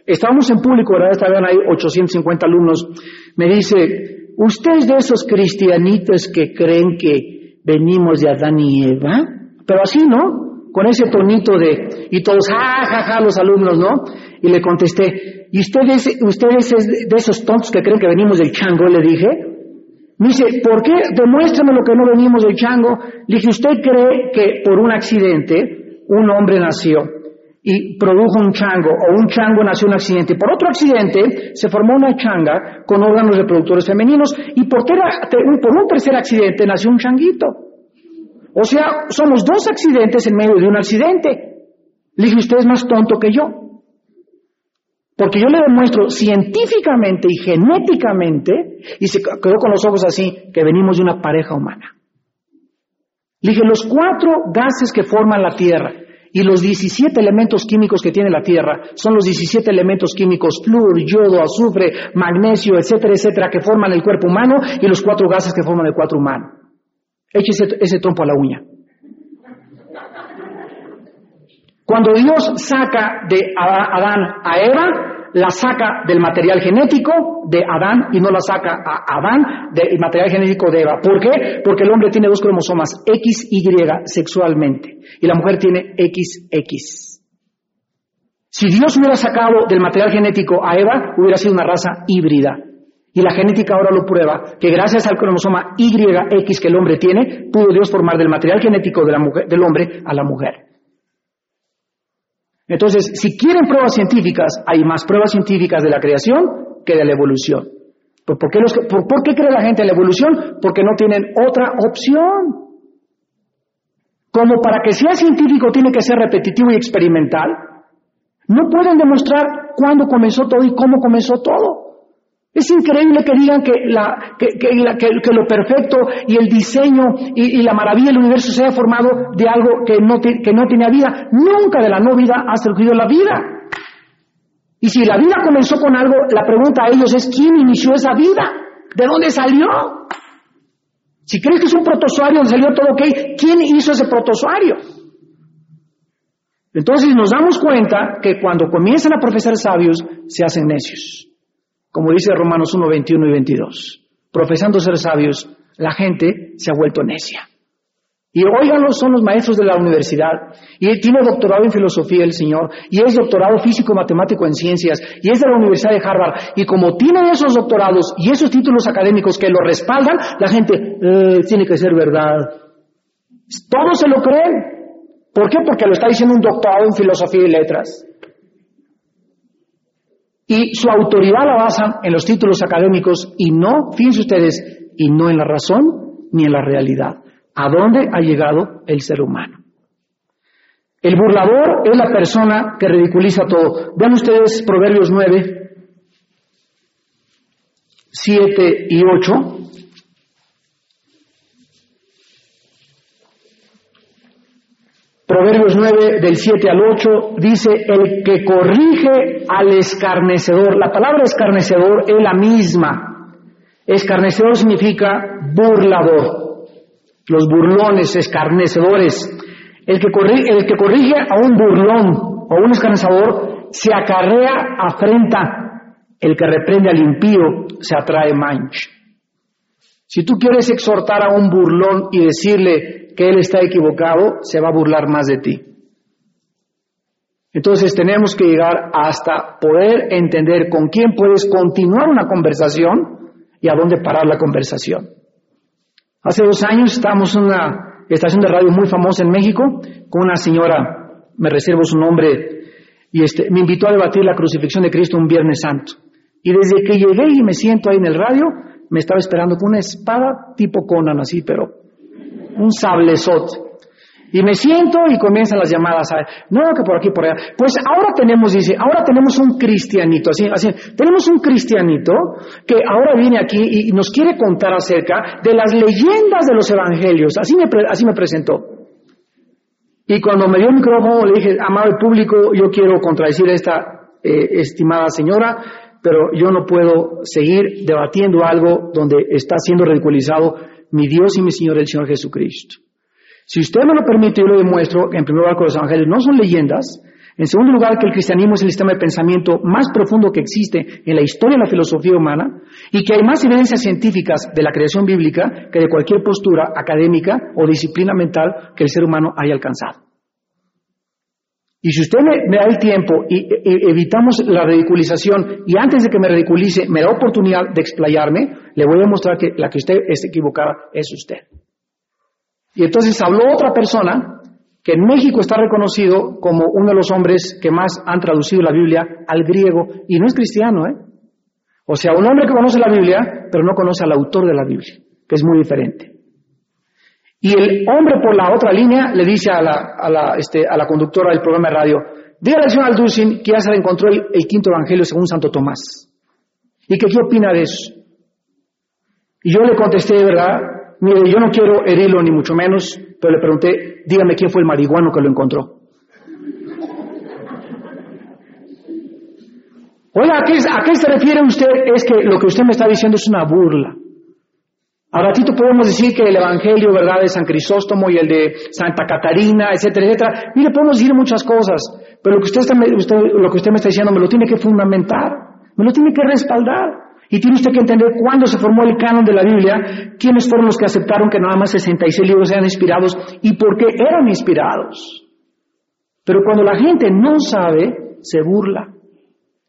estábamos en público, ¿verdad? Estaban ahí 850 alumnos, me dice, ¿usted es de esos cristianitos que creen que venimos de Adán y Eva? Pero así, ¿no? Con ese tonito de, y todos, ja, ja, ja, los alumnos, ¿no? Y le contesté, ¿y ustedes, ustedes es de esos tontos que creen que venimos del chango? Le dije. Me dice, ¿por qué? Demuéstrame lo que no venimos del chango. Le dije, ¿usted cree que por un accidente un hombre nació y produjo un chango o un chango nació un accidente? Por otro accidente se formó una changa con órganos reproductores femeninos y por, por un tercer accidente nació un changuito. O sea, somos dos accidentes en medio de un accidente. Le dije, usted es más tonto que yo. Porque yo le demuestro científicamente y genéticamente, y se quedó con los ojos así, que venimos de una pareja humana. Le dije, los cuatro gases que forman la Tierra y los 17 elementos químicos que tiene la Tierra son los 17 elementos químicos, flúor, yodo, azufre, magnesio, etcétera, etcétera, que forman el cuerpo humano y los cuatro gases que forman el cuerpo humano. Eche ese, trompo a la uña. Cuando Dios saca de Adán a Eva, la saca del material genético de Adán y no la saca a Adán del material genético de Eva. ¿Por qué? Porque el hombre tiene dos cromosomas, XY sexualmente, y la mujer tiene XX. Si Dios hubiera sacado del material genético a Eva, hubiera sido una raza híbrida. Y la genética ahora lo prueba, que gracias al cromosoma YX que el hombre tiene, pudo Dios formar del material genético de la mujer, del hombre a la mujer. Entonces, si quieren pruebas científicas, hay más pruebas científicas de la creación que de la evolución. ¿Por qué, por, qué cree la gente en la evolución? Porque no tienen otra opción. Como para que sea científico tiene que ser repetitivo y experimental, no pueden demostrar cuándo comenzó todo y cómo comenzó todo. Es increíble que digan que, lo perfecto y el diseño y, la maravilla del universo se haya formado de algo que no, que no tenía vida. Nunca de la no vida ha surgido la vida. Y si la vida comenzó con algo, la pregunta a ellos es ¿quién inició esa vida? ¿De dónde salió? Si crees que es un protozoario donde salió todo ¿quién hizo ese protozoario? Entonces nos damos cuenta que cuando comienzan a profesar sabios, se hacen necios como dice Romanos 1, 21 y 22. Profesando ser sabios, la gente se ha vuelto necia. Y óiganlo, son los maestros de la universidad. Y tiene doctorado en filosofía el señor. Y es doctorado físico-matemático en ciencias. Y es de la Universidad de Harvard. Y como tiene esos doctorados y esos títulos académicos que lo respaldan, la gente, eh, tiene que ser verdad. Todos se lo creen. ¿Por qué? Porque lo está diciendo un doctorado en filosofía y letras. Y su autoridad la basan en los títulos académicos y no, fíjense ustedes, y no en la razón ni en la realidad. ¿A dónde ha llegado el ser humano? El burlador es la persona que ridiculiza todo. Vean ustedes Proverbios 9, 7 y 8. Proverbios 9 del 7 al 8 dice, el que corrige al escarnecedor. La palabra escarnecedor es la misma. Escarnecedor significa burlador. Los burlones, escarnecedores. El que, corrige, el que corrige a un burlón o un escarnecedor se acarrea, afrenta. El que reprende al impío se atrae mancha. Si tú quieres exhortar a un burlón y decirle que él está equivocado, se va a burlar más de ti. Entonces tenemos que llegar hasta poder entender con quién puedes continuar una conversación y a dónde parar la conversación. Hace dos años estábamos en una estación de radio muy famosa en México con una señora, me reservo su nombre, y este, me invitó a debatir la crucifixión de Cristo un Viernes Santo. Y desde que llegué y me siento ahí en el radio, me estaba esperando con una espada tipo Conan así, pero un sablezote. Y me siento y comienzan las llamadas. A, no, que por aquí, por allá. Pues ahora tenemos, dice, ahora tenemos un cristianito, así, así, tenemos un cristianito que ahora viene aquí y nos quiere contar acerca de las leyendas de los evangelios. Así me, así me presentó. Y cuando me dio el micrófono le dije, amado público, yo quiero contradecir a esta eh, estimada señora pero yo no puedo seguir debatiendo algo donde está siendo ridiculizado mi Dios y mi Señor, el Señor Jesucristo. Si usted me lo permite, yo lo demuestro en primer lugar los evangelios no son leyendas, en segundo lugar que el cristianismo es el sistema de pensamiento más profundo que existe en la historia de la filosofía humana y que hay más evidencias científicas de la creación bíblica que de cualquier postura académica o disciplina mental que el ser humano haya alcanzado. Y si usted me, da el tiempo y, evitamos la ridiculización y antes de que me ridiculice me da oportunidad de explayarme, le voy a mostrar que la que usted es equivocada es usted. Y entonces habló otra persona que en México está reconocido como uno de los hombres que más han traducido la Biblia al griego y no es cristiano, ¿eh? O sea, un hombre que conoce la Biblia, pero no conoce al autor de la Biblia, que es muy diferente. Y el hombre por la otra línea le dice a la, a la, este, a la conductora del programa de radio, dígale al señor Alducin que ya se le encontró el, quinto evangelio según Santo Tomás. ¿Y que qué opina de eso? Y yo le contesté, ¿verdad? Mire, yo no quiero herirlo ni mucho menos, pero le pregunté, dígame quién fue el marihuano que lo encontró. Oiga, ¿a qué, ¿a qué se refiere usted? Es que lo que usted me está diciendo es una burla. A ratito podemos decir que el Evangelio, ¿verdad?, de San Crisóstomo y el de Santa Catarina, etcétera, etcétera. Mire, podemos decir muchas cosas, pero lo que usted, está, lo que usted me está diciendo me lo tiene que fundamentar, me lo tiene que respaldar. Y tiene usted que entender cuándo se formó el canon de la Biblia, quiénes fueron los que aceptaron que nada más 66 libros eran inspirados y por qué eran inspirados. Pero cuando la gente no sabe, se burla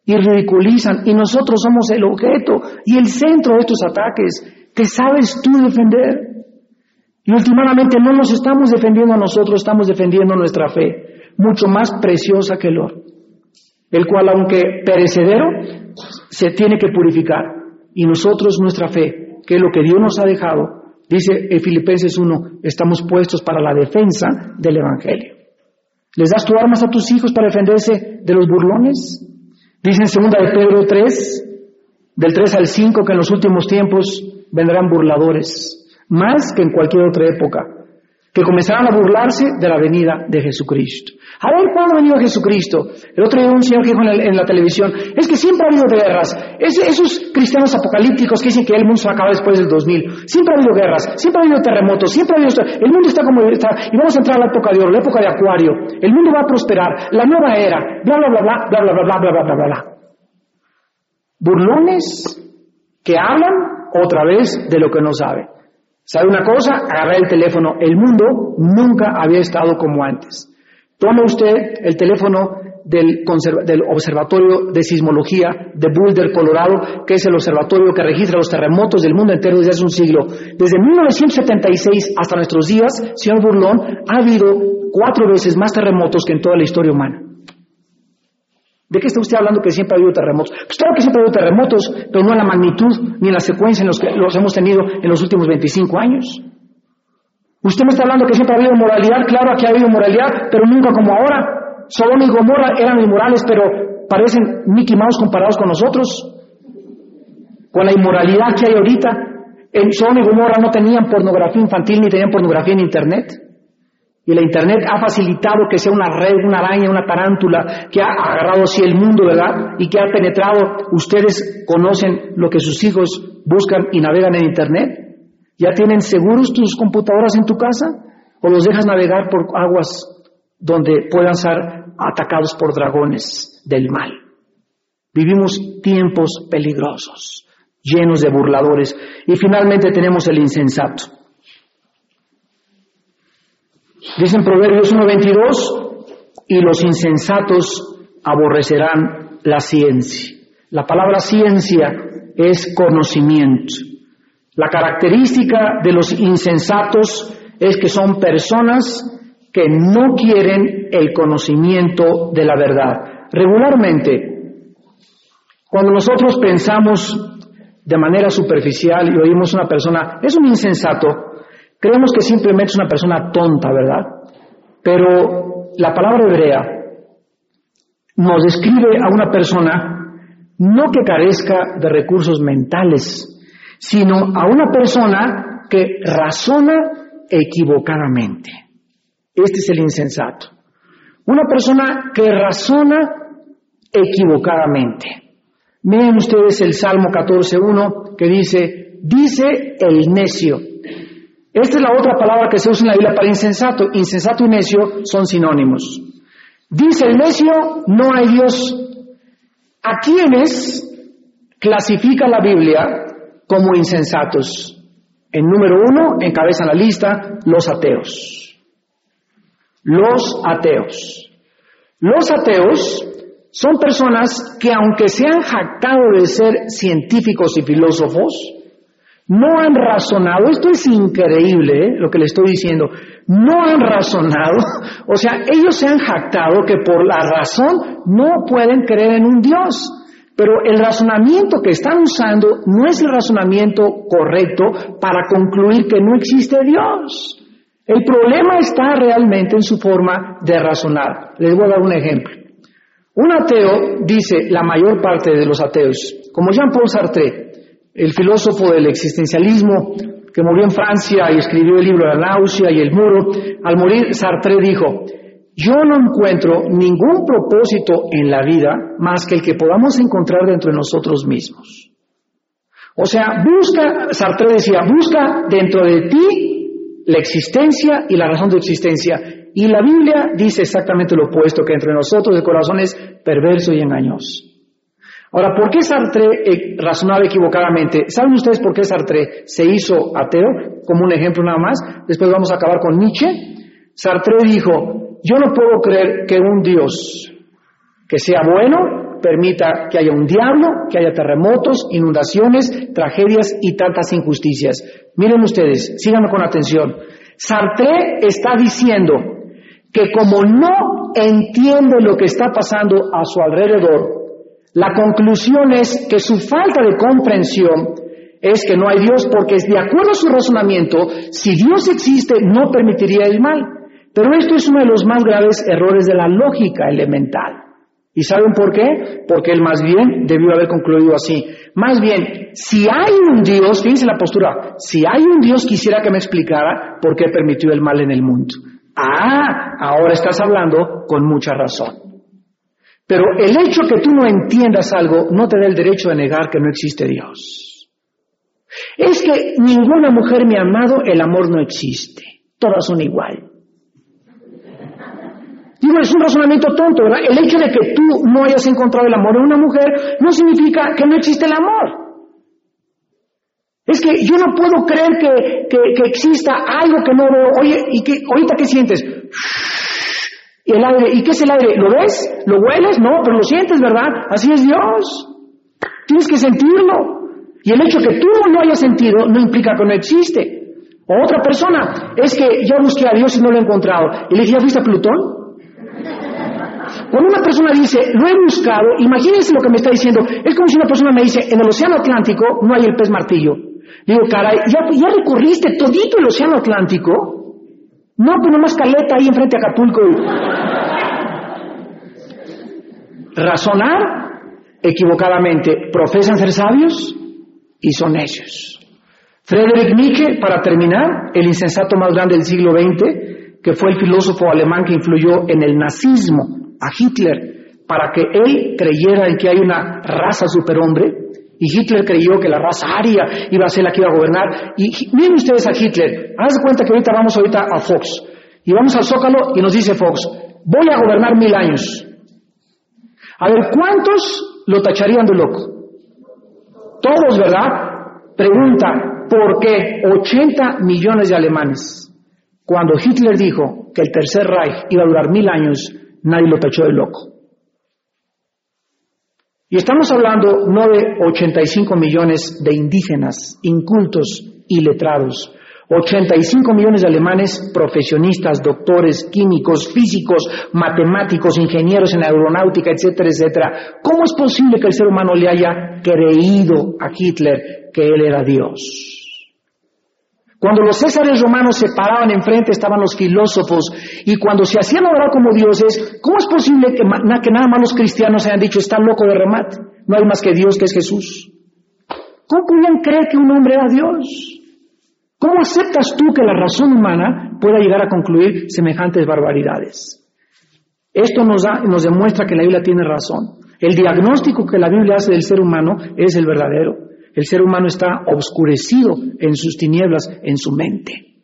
y ridiculizan y nosotros somos el objeto y el centro de estos ataques. ¿Te sabes tú defender? Y últimamente no nos estamos defendiendo a nosotros, estamos defendiendo nuestra fe, mucho más preciosa que el oro, el cual aunque perecedero, se tiene que purificar. Y nosotros nuestra fe, que es lo que Dios nos ha dejado, dice en Filipenses 1, estamos puestos para la defensa del Evangelio. ¿Les das tu armas a tus hijos para defenderse de los burlones? Dice en 2 de Pedro 3, del 3 al 5, que en los últimos tiempos vendrán burladores, más que en cualquier otra época, que comenzarán a burlarse de la venida de Jesucristo. A ver, ¿cuándo ha venido Jesucristo? El otro día un señor que dijo en, la televisión, es que siempre ha habido guerras. esos cristianos apocalípticos que dicen que el mundo se acaba después del 2000. Siempre ha habido guerras, siempre ha habido terremotos, siempre ha habido... El mundo está como está, y vamos a entrar a la época de oro, la época de acuario. El mundo va a prosperar, la nueva era, bla, bla, bla, bla, bla, bla, bla, bla, bla, bla, bla. Burlones que hablan otra vez de lo que no sabe. ¿Sabe una cosa? Agarra el teléfono. El mundo nunca había estado como antes. Toma usted el teléfono del, del, Observatorio de Sismología de Boulder, Colorado, que es el observatorio que registra los terremotos del mundo entero desde hace un siglo. Desde 1976 hasta nuestros días, señor Burlón, ha habido cuatro veces más terremotos que en toda la historia humana. ¿De qué está usted hablando que siempre ha habido terremotos? Pues claro que siempre ha habido terremotos, pero no en la magnitud ni en la secuencia en los que los hemos tenido en los últimos 25 años. Usted me está hablando que siempre ha habido moralidad, claro que ha habido moralidad, pero nunca como ahora. Sodoma y Gomorra eran inmorales, pero parecen Mickey Mouse comparados con nosotros. Con la inmoralidad que hay ahorita. En Sodoma y Gomorra no tenían pornografía infantil ni tenían pornografía en Internet. Y la Internet ha facilitado que sea una red, una araña, una tarántula que ha agarrado así el mundo, ¿verdad? Y que ha penetrado. Ustedes conocen lo que sus hijos buscan y navegan en Internet. ¿Ya tienen seguros tus computadoras en tu casa? ¿O los dejas navegar por aguas donde puedan ser atacados por dragones del mal? Vivimos tiempos peligrosos, llenos de burladores. Y finalmente tenemos el insensato. Dicen Proverbios 1.22, y los insensatos aborrecerán la ciencia. La palabra ciencia es conocimiento. La característica de los insensatos es que son personas que no quieren el conocimiento de la verdad. Regularmente, cuando nosotros pensamos de manera superficial y oímos una persona, es un insensato, Creemos que simplemente es una persona tonta, ¿verdad? Pero la palabra hebrea nos describe a una persona no que carezca de recursos mentales, sino a una persona que razona equivocadamente. Este es el insensato. Una persona que razona equivocadamente. Miren ustedes el Salmo 14.1 que dice, dice el necio, esta es la otra palabra que se usa en la Biblia para insensato. Insensato y necio son sinónimos. Dice el necio, no hay Dios. ¿A quiénes clasifica la Biblia como insensatos? En número uno, encabezan la lista, los ateos. Los ateos. Los ateos son personas que aunque se han jactado de ser científicos y filósofos, no han razonado, esto es increíble ¿eh? lo que le estoy diciendo, no han razonado, o sea, ellos se han jactado que por la razón no pueden creer en un Dios, pero el razonamiento que están usando no es el razonamiento correcto para concluir que no existe Dios. El problema está realmente en su forma de razonar. Les voy a dar un ejemplo. Un ateo dice, la mayor parte de los ateos, como Jean-Paul Sartre, el filósofo del existencialismo que murió en Francia y escribió el libro La náusea y el muro, al morir Sartre dijo, yo no encuentro ningún propósito en la vida más que el que podamos encontrar dentro de nosotros mismos. O sea, busca, Sartre decía, busca dentro de ti la existencia y la razón de existencia. Y la Biblia dice exactamente lo opuesto, que entre nosotros el corazón es perverso y engañoso. Ahora, ¿por qué Sartre eh, razonaba equivocadamente? ¿Saben ustedes por qué Sartre se hizo ateo? Como un ejemplo nada más. Después vamos a acabar con Nietzsche. Sartre dijo, yo no puedo creer que un Dios que sea bueno permita que haya un diablo, que haya terremotos, inundaciones, tragedias y tantas injusticias. Miren ustedes, síganme con atención. Sartre está diciendo que como no entiende lo que está pasando a su alrededor, la conclusión es que su falta de comprensión es que no hay Dios porque de acuerdo a su razonamiento, si Dios existe no permitiría el mal. Pero esto es uno de los más graves errores de la lógica elemental. ¿Y saben por qué? Porque él más bien debió haber concluido así. Más bien, si hay un Dios, fíjense la postura, si hay un Dios quisiera que me explicara por qué permitió el mal en el mundo. Ah, ahora estás hablando con mucha razón. Pero el hecho que tú no entiendas algo no te da el derecho de negar que no existe Dios. Es que ninguna mujer me ha amado, el amor no existe. Todas son igual. Digo, es un razonamiento tonto, ¿verdad? El hecho de que tú no hayas encontrado el amor en una mujer no significa que no existe el amor. Es que yo no puedo creer que, que, exista algo que no veo. Oye, ¿y qué, ahorita qué sientes? Y el aire, ¿y qué es el aire? ¿Lo ves? ¿Lo hueles? No, pero lo sientes, ¿verdad? Así es Dios. Tienes que sentirlo. Y el hecho que tú no hayas sentido no implica que no existe. O otra persona, es que yo busqué a Dios y no lo he encontrado. Y le dije, ¿ya viste a Plutón? Cuando una persona dice, lo he buscado, imagínense lo que me está diciendo. Es como si una persona me dice, en el Océano Atlántico no hay el pez martillo. Digo, caray, ¿ya, ya recorriste todito el Océano Atlántico? No, pues nomás caleta ahí enfrente a Acapulco. Razonar equivocadamente. Profesan ser sabios y son necios. Friedrich Nietzsche, para terminar, el insensato más grande del siglo XX, que fue el filósofo alemán que influyó en el nazismo, a Hitler, para que él creyera en que hay una raza superhombre, y Hitler creyó que la raza aria iba a ser la que iba a gobernar. Y miren ustedes a Hitler, háganse cuenta que ahorita vamos ahorita a Fox, y vamos al Zócalo y nos dice Fox, voy a gobernar mil años. A ver, ¿cuántos lo tacharían de loco? Todos, ¿verdad? Pregunta, ¿por qué 80 millones de alemanes? Cuando Hitler dijo que el Tercer Reich iba a durar mil años, nadie lo tachó de loco. Y estamos hablando no de 85 millones de indígenas, incultos y letrados, 85 millones de alemanes profesionistas, doctores, químicos, físicos, matemáticos, ingenieros en aeronáutica, etcétera, etcétera. ¿Cómo es posible que el ser humano le haya creído a Hitler que él era Dios? Cuando los césares romanos se paraban enfrente estaban los filósofos y cuando se hacían orar como dioses, ¿cómo es posible que, nada más los cristianos hayan dicho está loco de remate? No hay más que Dios que es Jesús. ¿Cómo podían creer que un hombre era Dios? ¿Cómo aceptas tú que la razón humana pueda llegar a concluir semejantes barbaridades? Esto nos, da, nos demuestra que la Biblia tiene razón. El diagnóstico que la Biblia hace del ser humano es el verdadero. El ser humano está obscurecido en sus tinieblas, en su mente.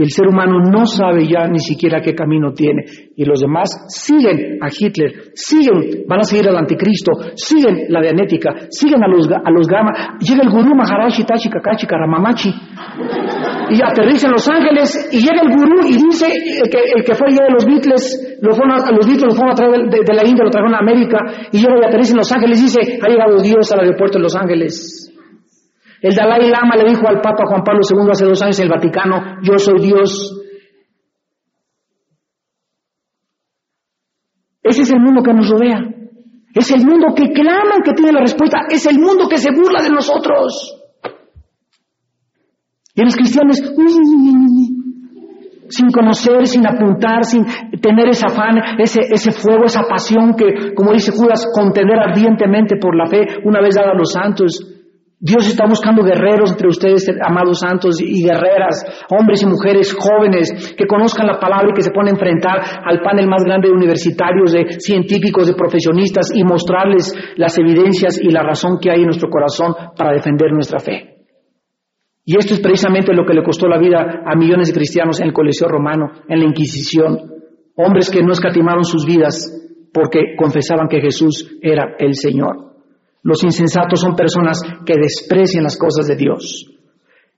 Y el ser humano no sabe ya ni siquiera qué camino tiene. Y los demás siguen a Hitler, siguen, van a seguir al anticristo, siguen la dianética, siguen a los, a los gamma. Llega el gurú Maharashi Tachi Kakachi Karamamachi y aterriza en Los Ángeles y llega el gurú y dice el que, el que fue allá de los Beatles, lo fueron a, los Beatles lo fueron a traer de, de, la India, lo trajeron a América y llega y aterriza en Los Ángeles y dice, ha llegado Dios al aeropuerto de Los Ángeles. El Dalai Lama le dijo al Papa Juan Pablo II hace dos años en el Vaticano, yo soy Dios. Ese es el mundo que nos rodea. Es el mundo que claman que tiene la respuesta. Es el mundo que se burla de nosotros. Y los cristianos, sin conocer, sin apuntar, sin tener ese afán, ese, ese fuego, esa pasión que, como dice Judas, contender ardientemente por la fe una vez dada a los santos. Dios está buscando guerreros entre ustedes, amados santos y guerreras, hombres y mujeres jóvenes que conozcan la palabra y que se puedan enfrentar al panel más grande de universitarios, de científicos, de profesionistas y mostrarles las evidencias y la razón que hay en nuestro corazón para defender nuestra fe. Y esto es precisamente lo que le costó la vida a millones de cristianos en el Coliseo Romano, en la Inquisición, hombres que no escatimaron sus vidas porque confesaban que Jesús era el Señor. Los insensatos son personas que desprecian las cosas de Dios,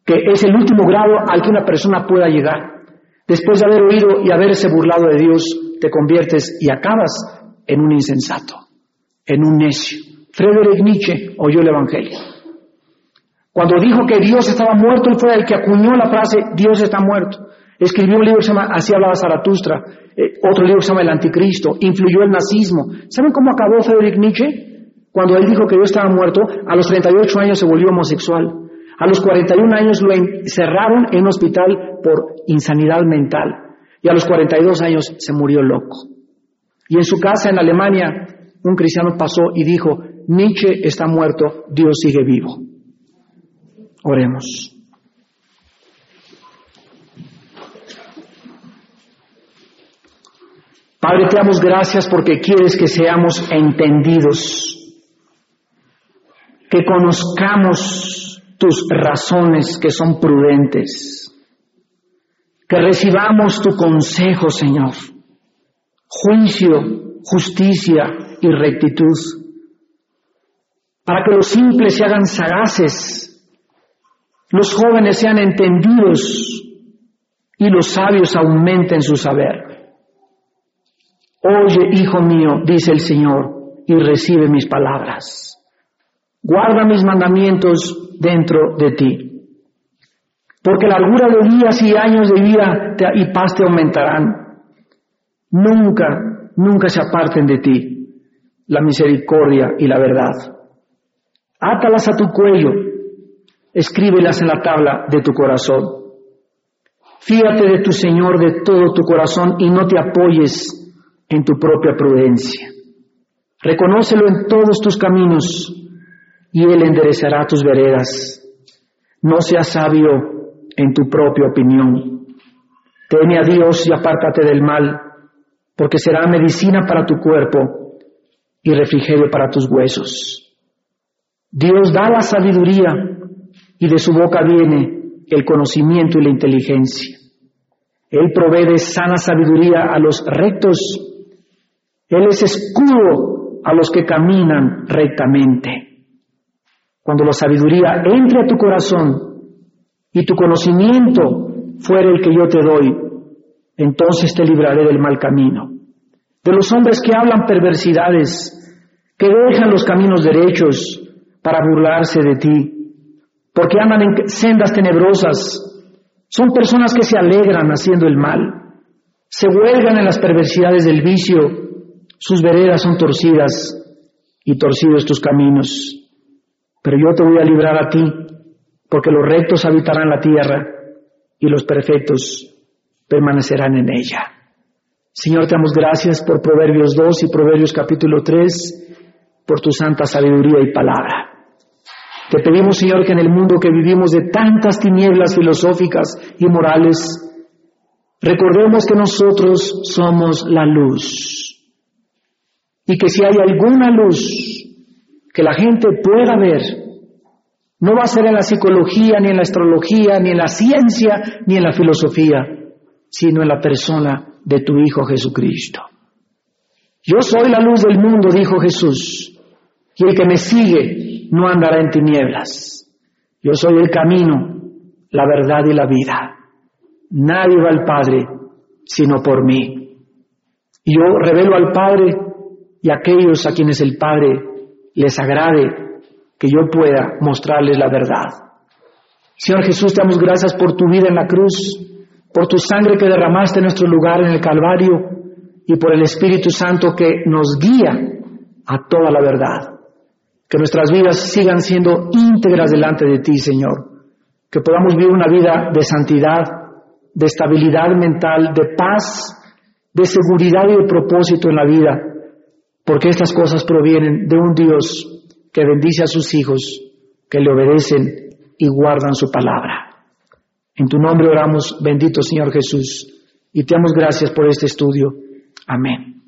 que es el último grado al que una persona pueda llegar. Después de haber oído y haberse burlado de Dios, te conviertes y acabas en un insensato, en un necio. Friedrich Nietzsche oyó el Evangelio. Cuando dijo que Dios estaba muerto, él fue el que acuñó la frase Dios está muerto. Escribió un libro que se llama Así hablaba Zaratustra, eh, otro libro que se llama El Anticristo, influyó el nazismo. ¿Saben cómo acabó Friedrich Nietzsche? Cuando él dijo que yo estaba muerto, a los 38 años se volvió homosexual. A los 41 años lo encerraron en un hospital por insanidad mental. Y a los 42 años se murió loco. Y en su casa en Alemania, un cristiano pasó y dijo, Nietzsche está muerto, Dios sigue vivo. Oremos. Padre, te damos gracias porque quieres que seamos entendidos que conozcamos tus razones que son prudentes, que recibamos tu consejo, Señor, juicio, justicia y rectitud, para que los simples se hagan sagaces, los jóvenes sean entendidos y los sabios aumenten su saber. Oye, hijo mío, dice el Señor, y recibe mis palabras. Guarda mis mandamientos dentro de ti. Porque la largura de días y años de vida y paz te aumentarán. Nunca, nunca se aparten de ti la misericordia y la verdad. Átalas a tu cuello, escríbelas en la tabla de tu corazón. Fíate de tu Señor de todo tu corazón y no te apoyes en tu propia prudencia. Reconócelo en todos tus caminos y Él enderezará tus veredas. No seas sabio en tu propia opinión. Teme a Dios y apártate del mal, porque será medicina para tu cuerpo y refrigerio para tus huesos. Dios da la sabiduría y de su boca viene el conocimiento y la inteligencia. Él provee de sana sabiduría a los rectos. Él es escudo a los que caminan rectamente. Cuando la sabiduría entre a tu corazón y tu conocimiento fuera el que yo te doy, entonces te libraré del mal camino. De los hombres que hablan perversidades, que dejan los caminos derechos para burlarse de ti, porque andan en sendas tenebrosas, son personas que se alegran haciendo el mal, se huelgan en las perversidades del vicio, sus veredas son torcidas y torcidos tus caminos. Pero yo te voy a librar a ti, porque los rectos habitarán la tierra y los perfectos permanecerán en ella. Señor, te damos gracias por Proverbios 2 y Proverbios capítulo 3, por tu santa sabiduría y palabra. Te pedimos, Señor, que en el mundo que vivimos de tantas tinieblas filosóficas y morales, recordemos que nosotros somos la luz. Y que si hay alguna luz que la gente pueda ver, no va a ser en la psicología, ni en la astrología, ni en la ciencia, ni en la filosofía, sino en la persona de tu Hijo Jesucristo. Yo soy la luz del mundo, dijo Jesús, y el que me sigue no andará en tinieblas. Yo soy el camino, la verdad y la vida. Nadie va al Padre sino por mí. Y yo revelo al Padre y a aquellos a quienes el Padre les agrade que yo pueda mostrarles la verdad. Señor Jesús, te damos gracias por tu vida en la cruz, por tu sangre que derramaste en nuestro lugar en el Calvario y por el Espíritu Santo que nos guía a toda la verdad. Que nuestras vidas sigan siendo íntegras delante de ti, Señor. Que podamos vivir una vida de santidad, de estabilidad mental, de paz, de seguridad y de propósito en la vida, porque estas cosas provienen de un Dios que bendice a sus hijos que le obedecen y guardan su palabra. En tu nombre oramos, bendito Señor Jesús, y te damos gracias por este estudio. Amén.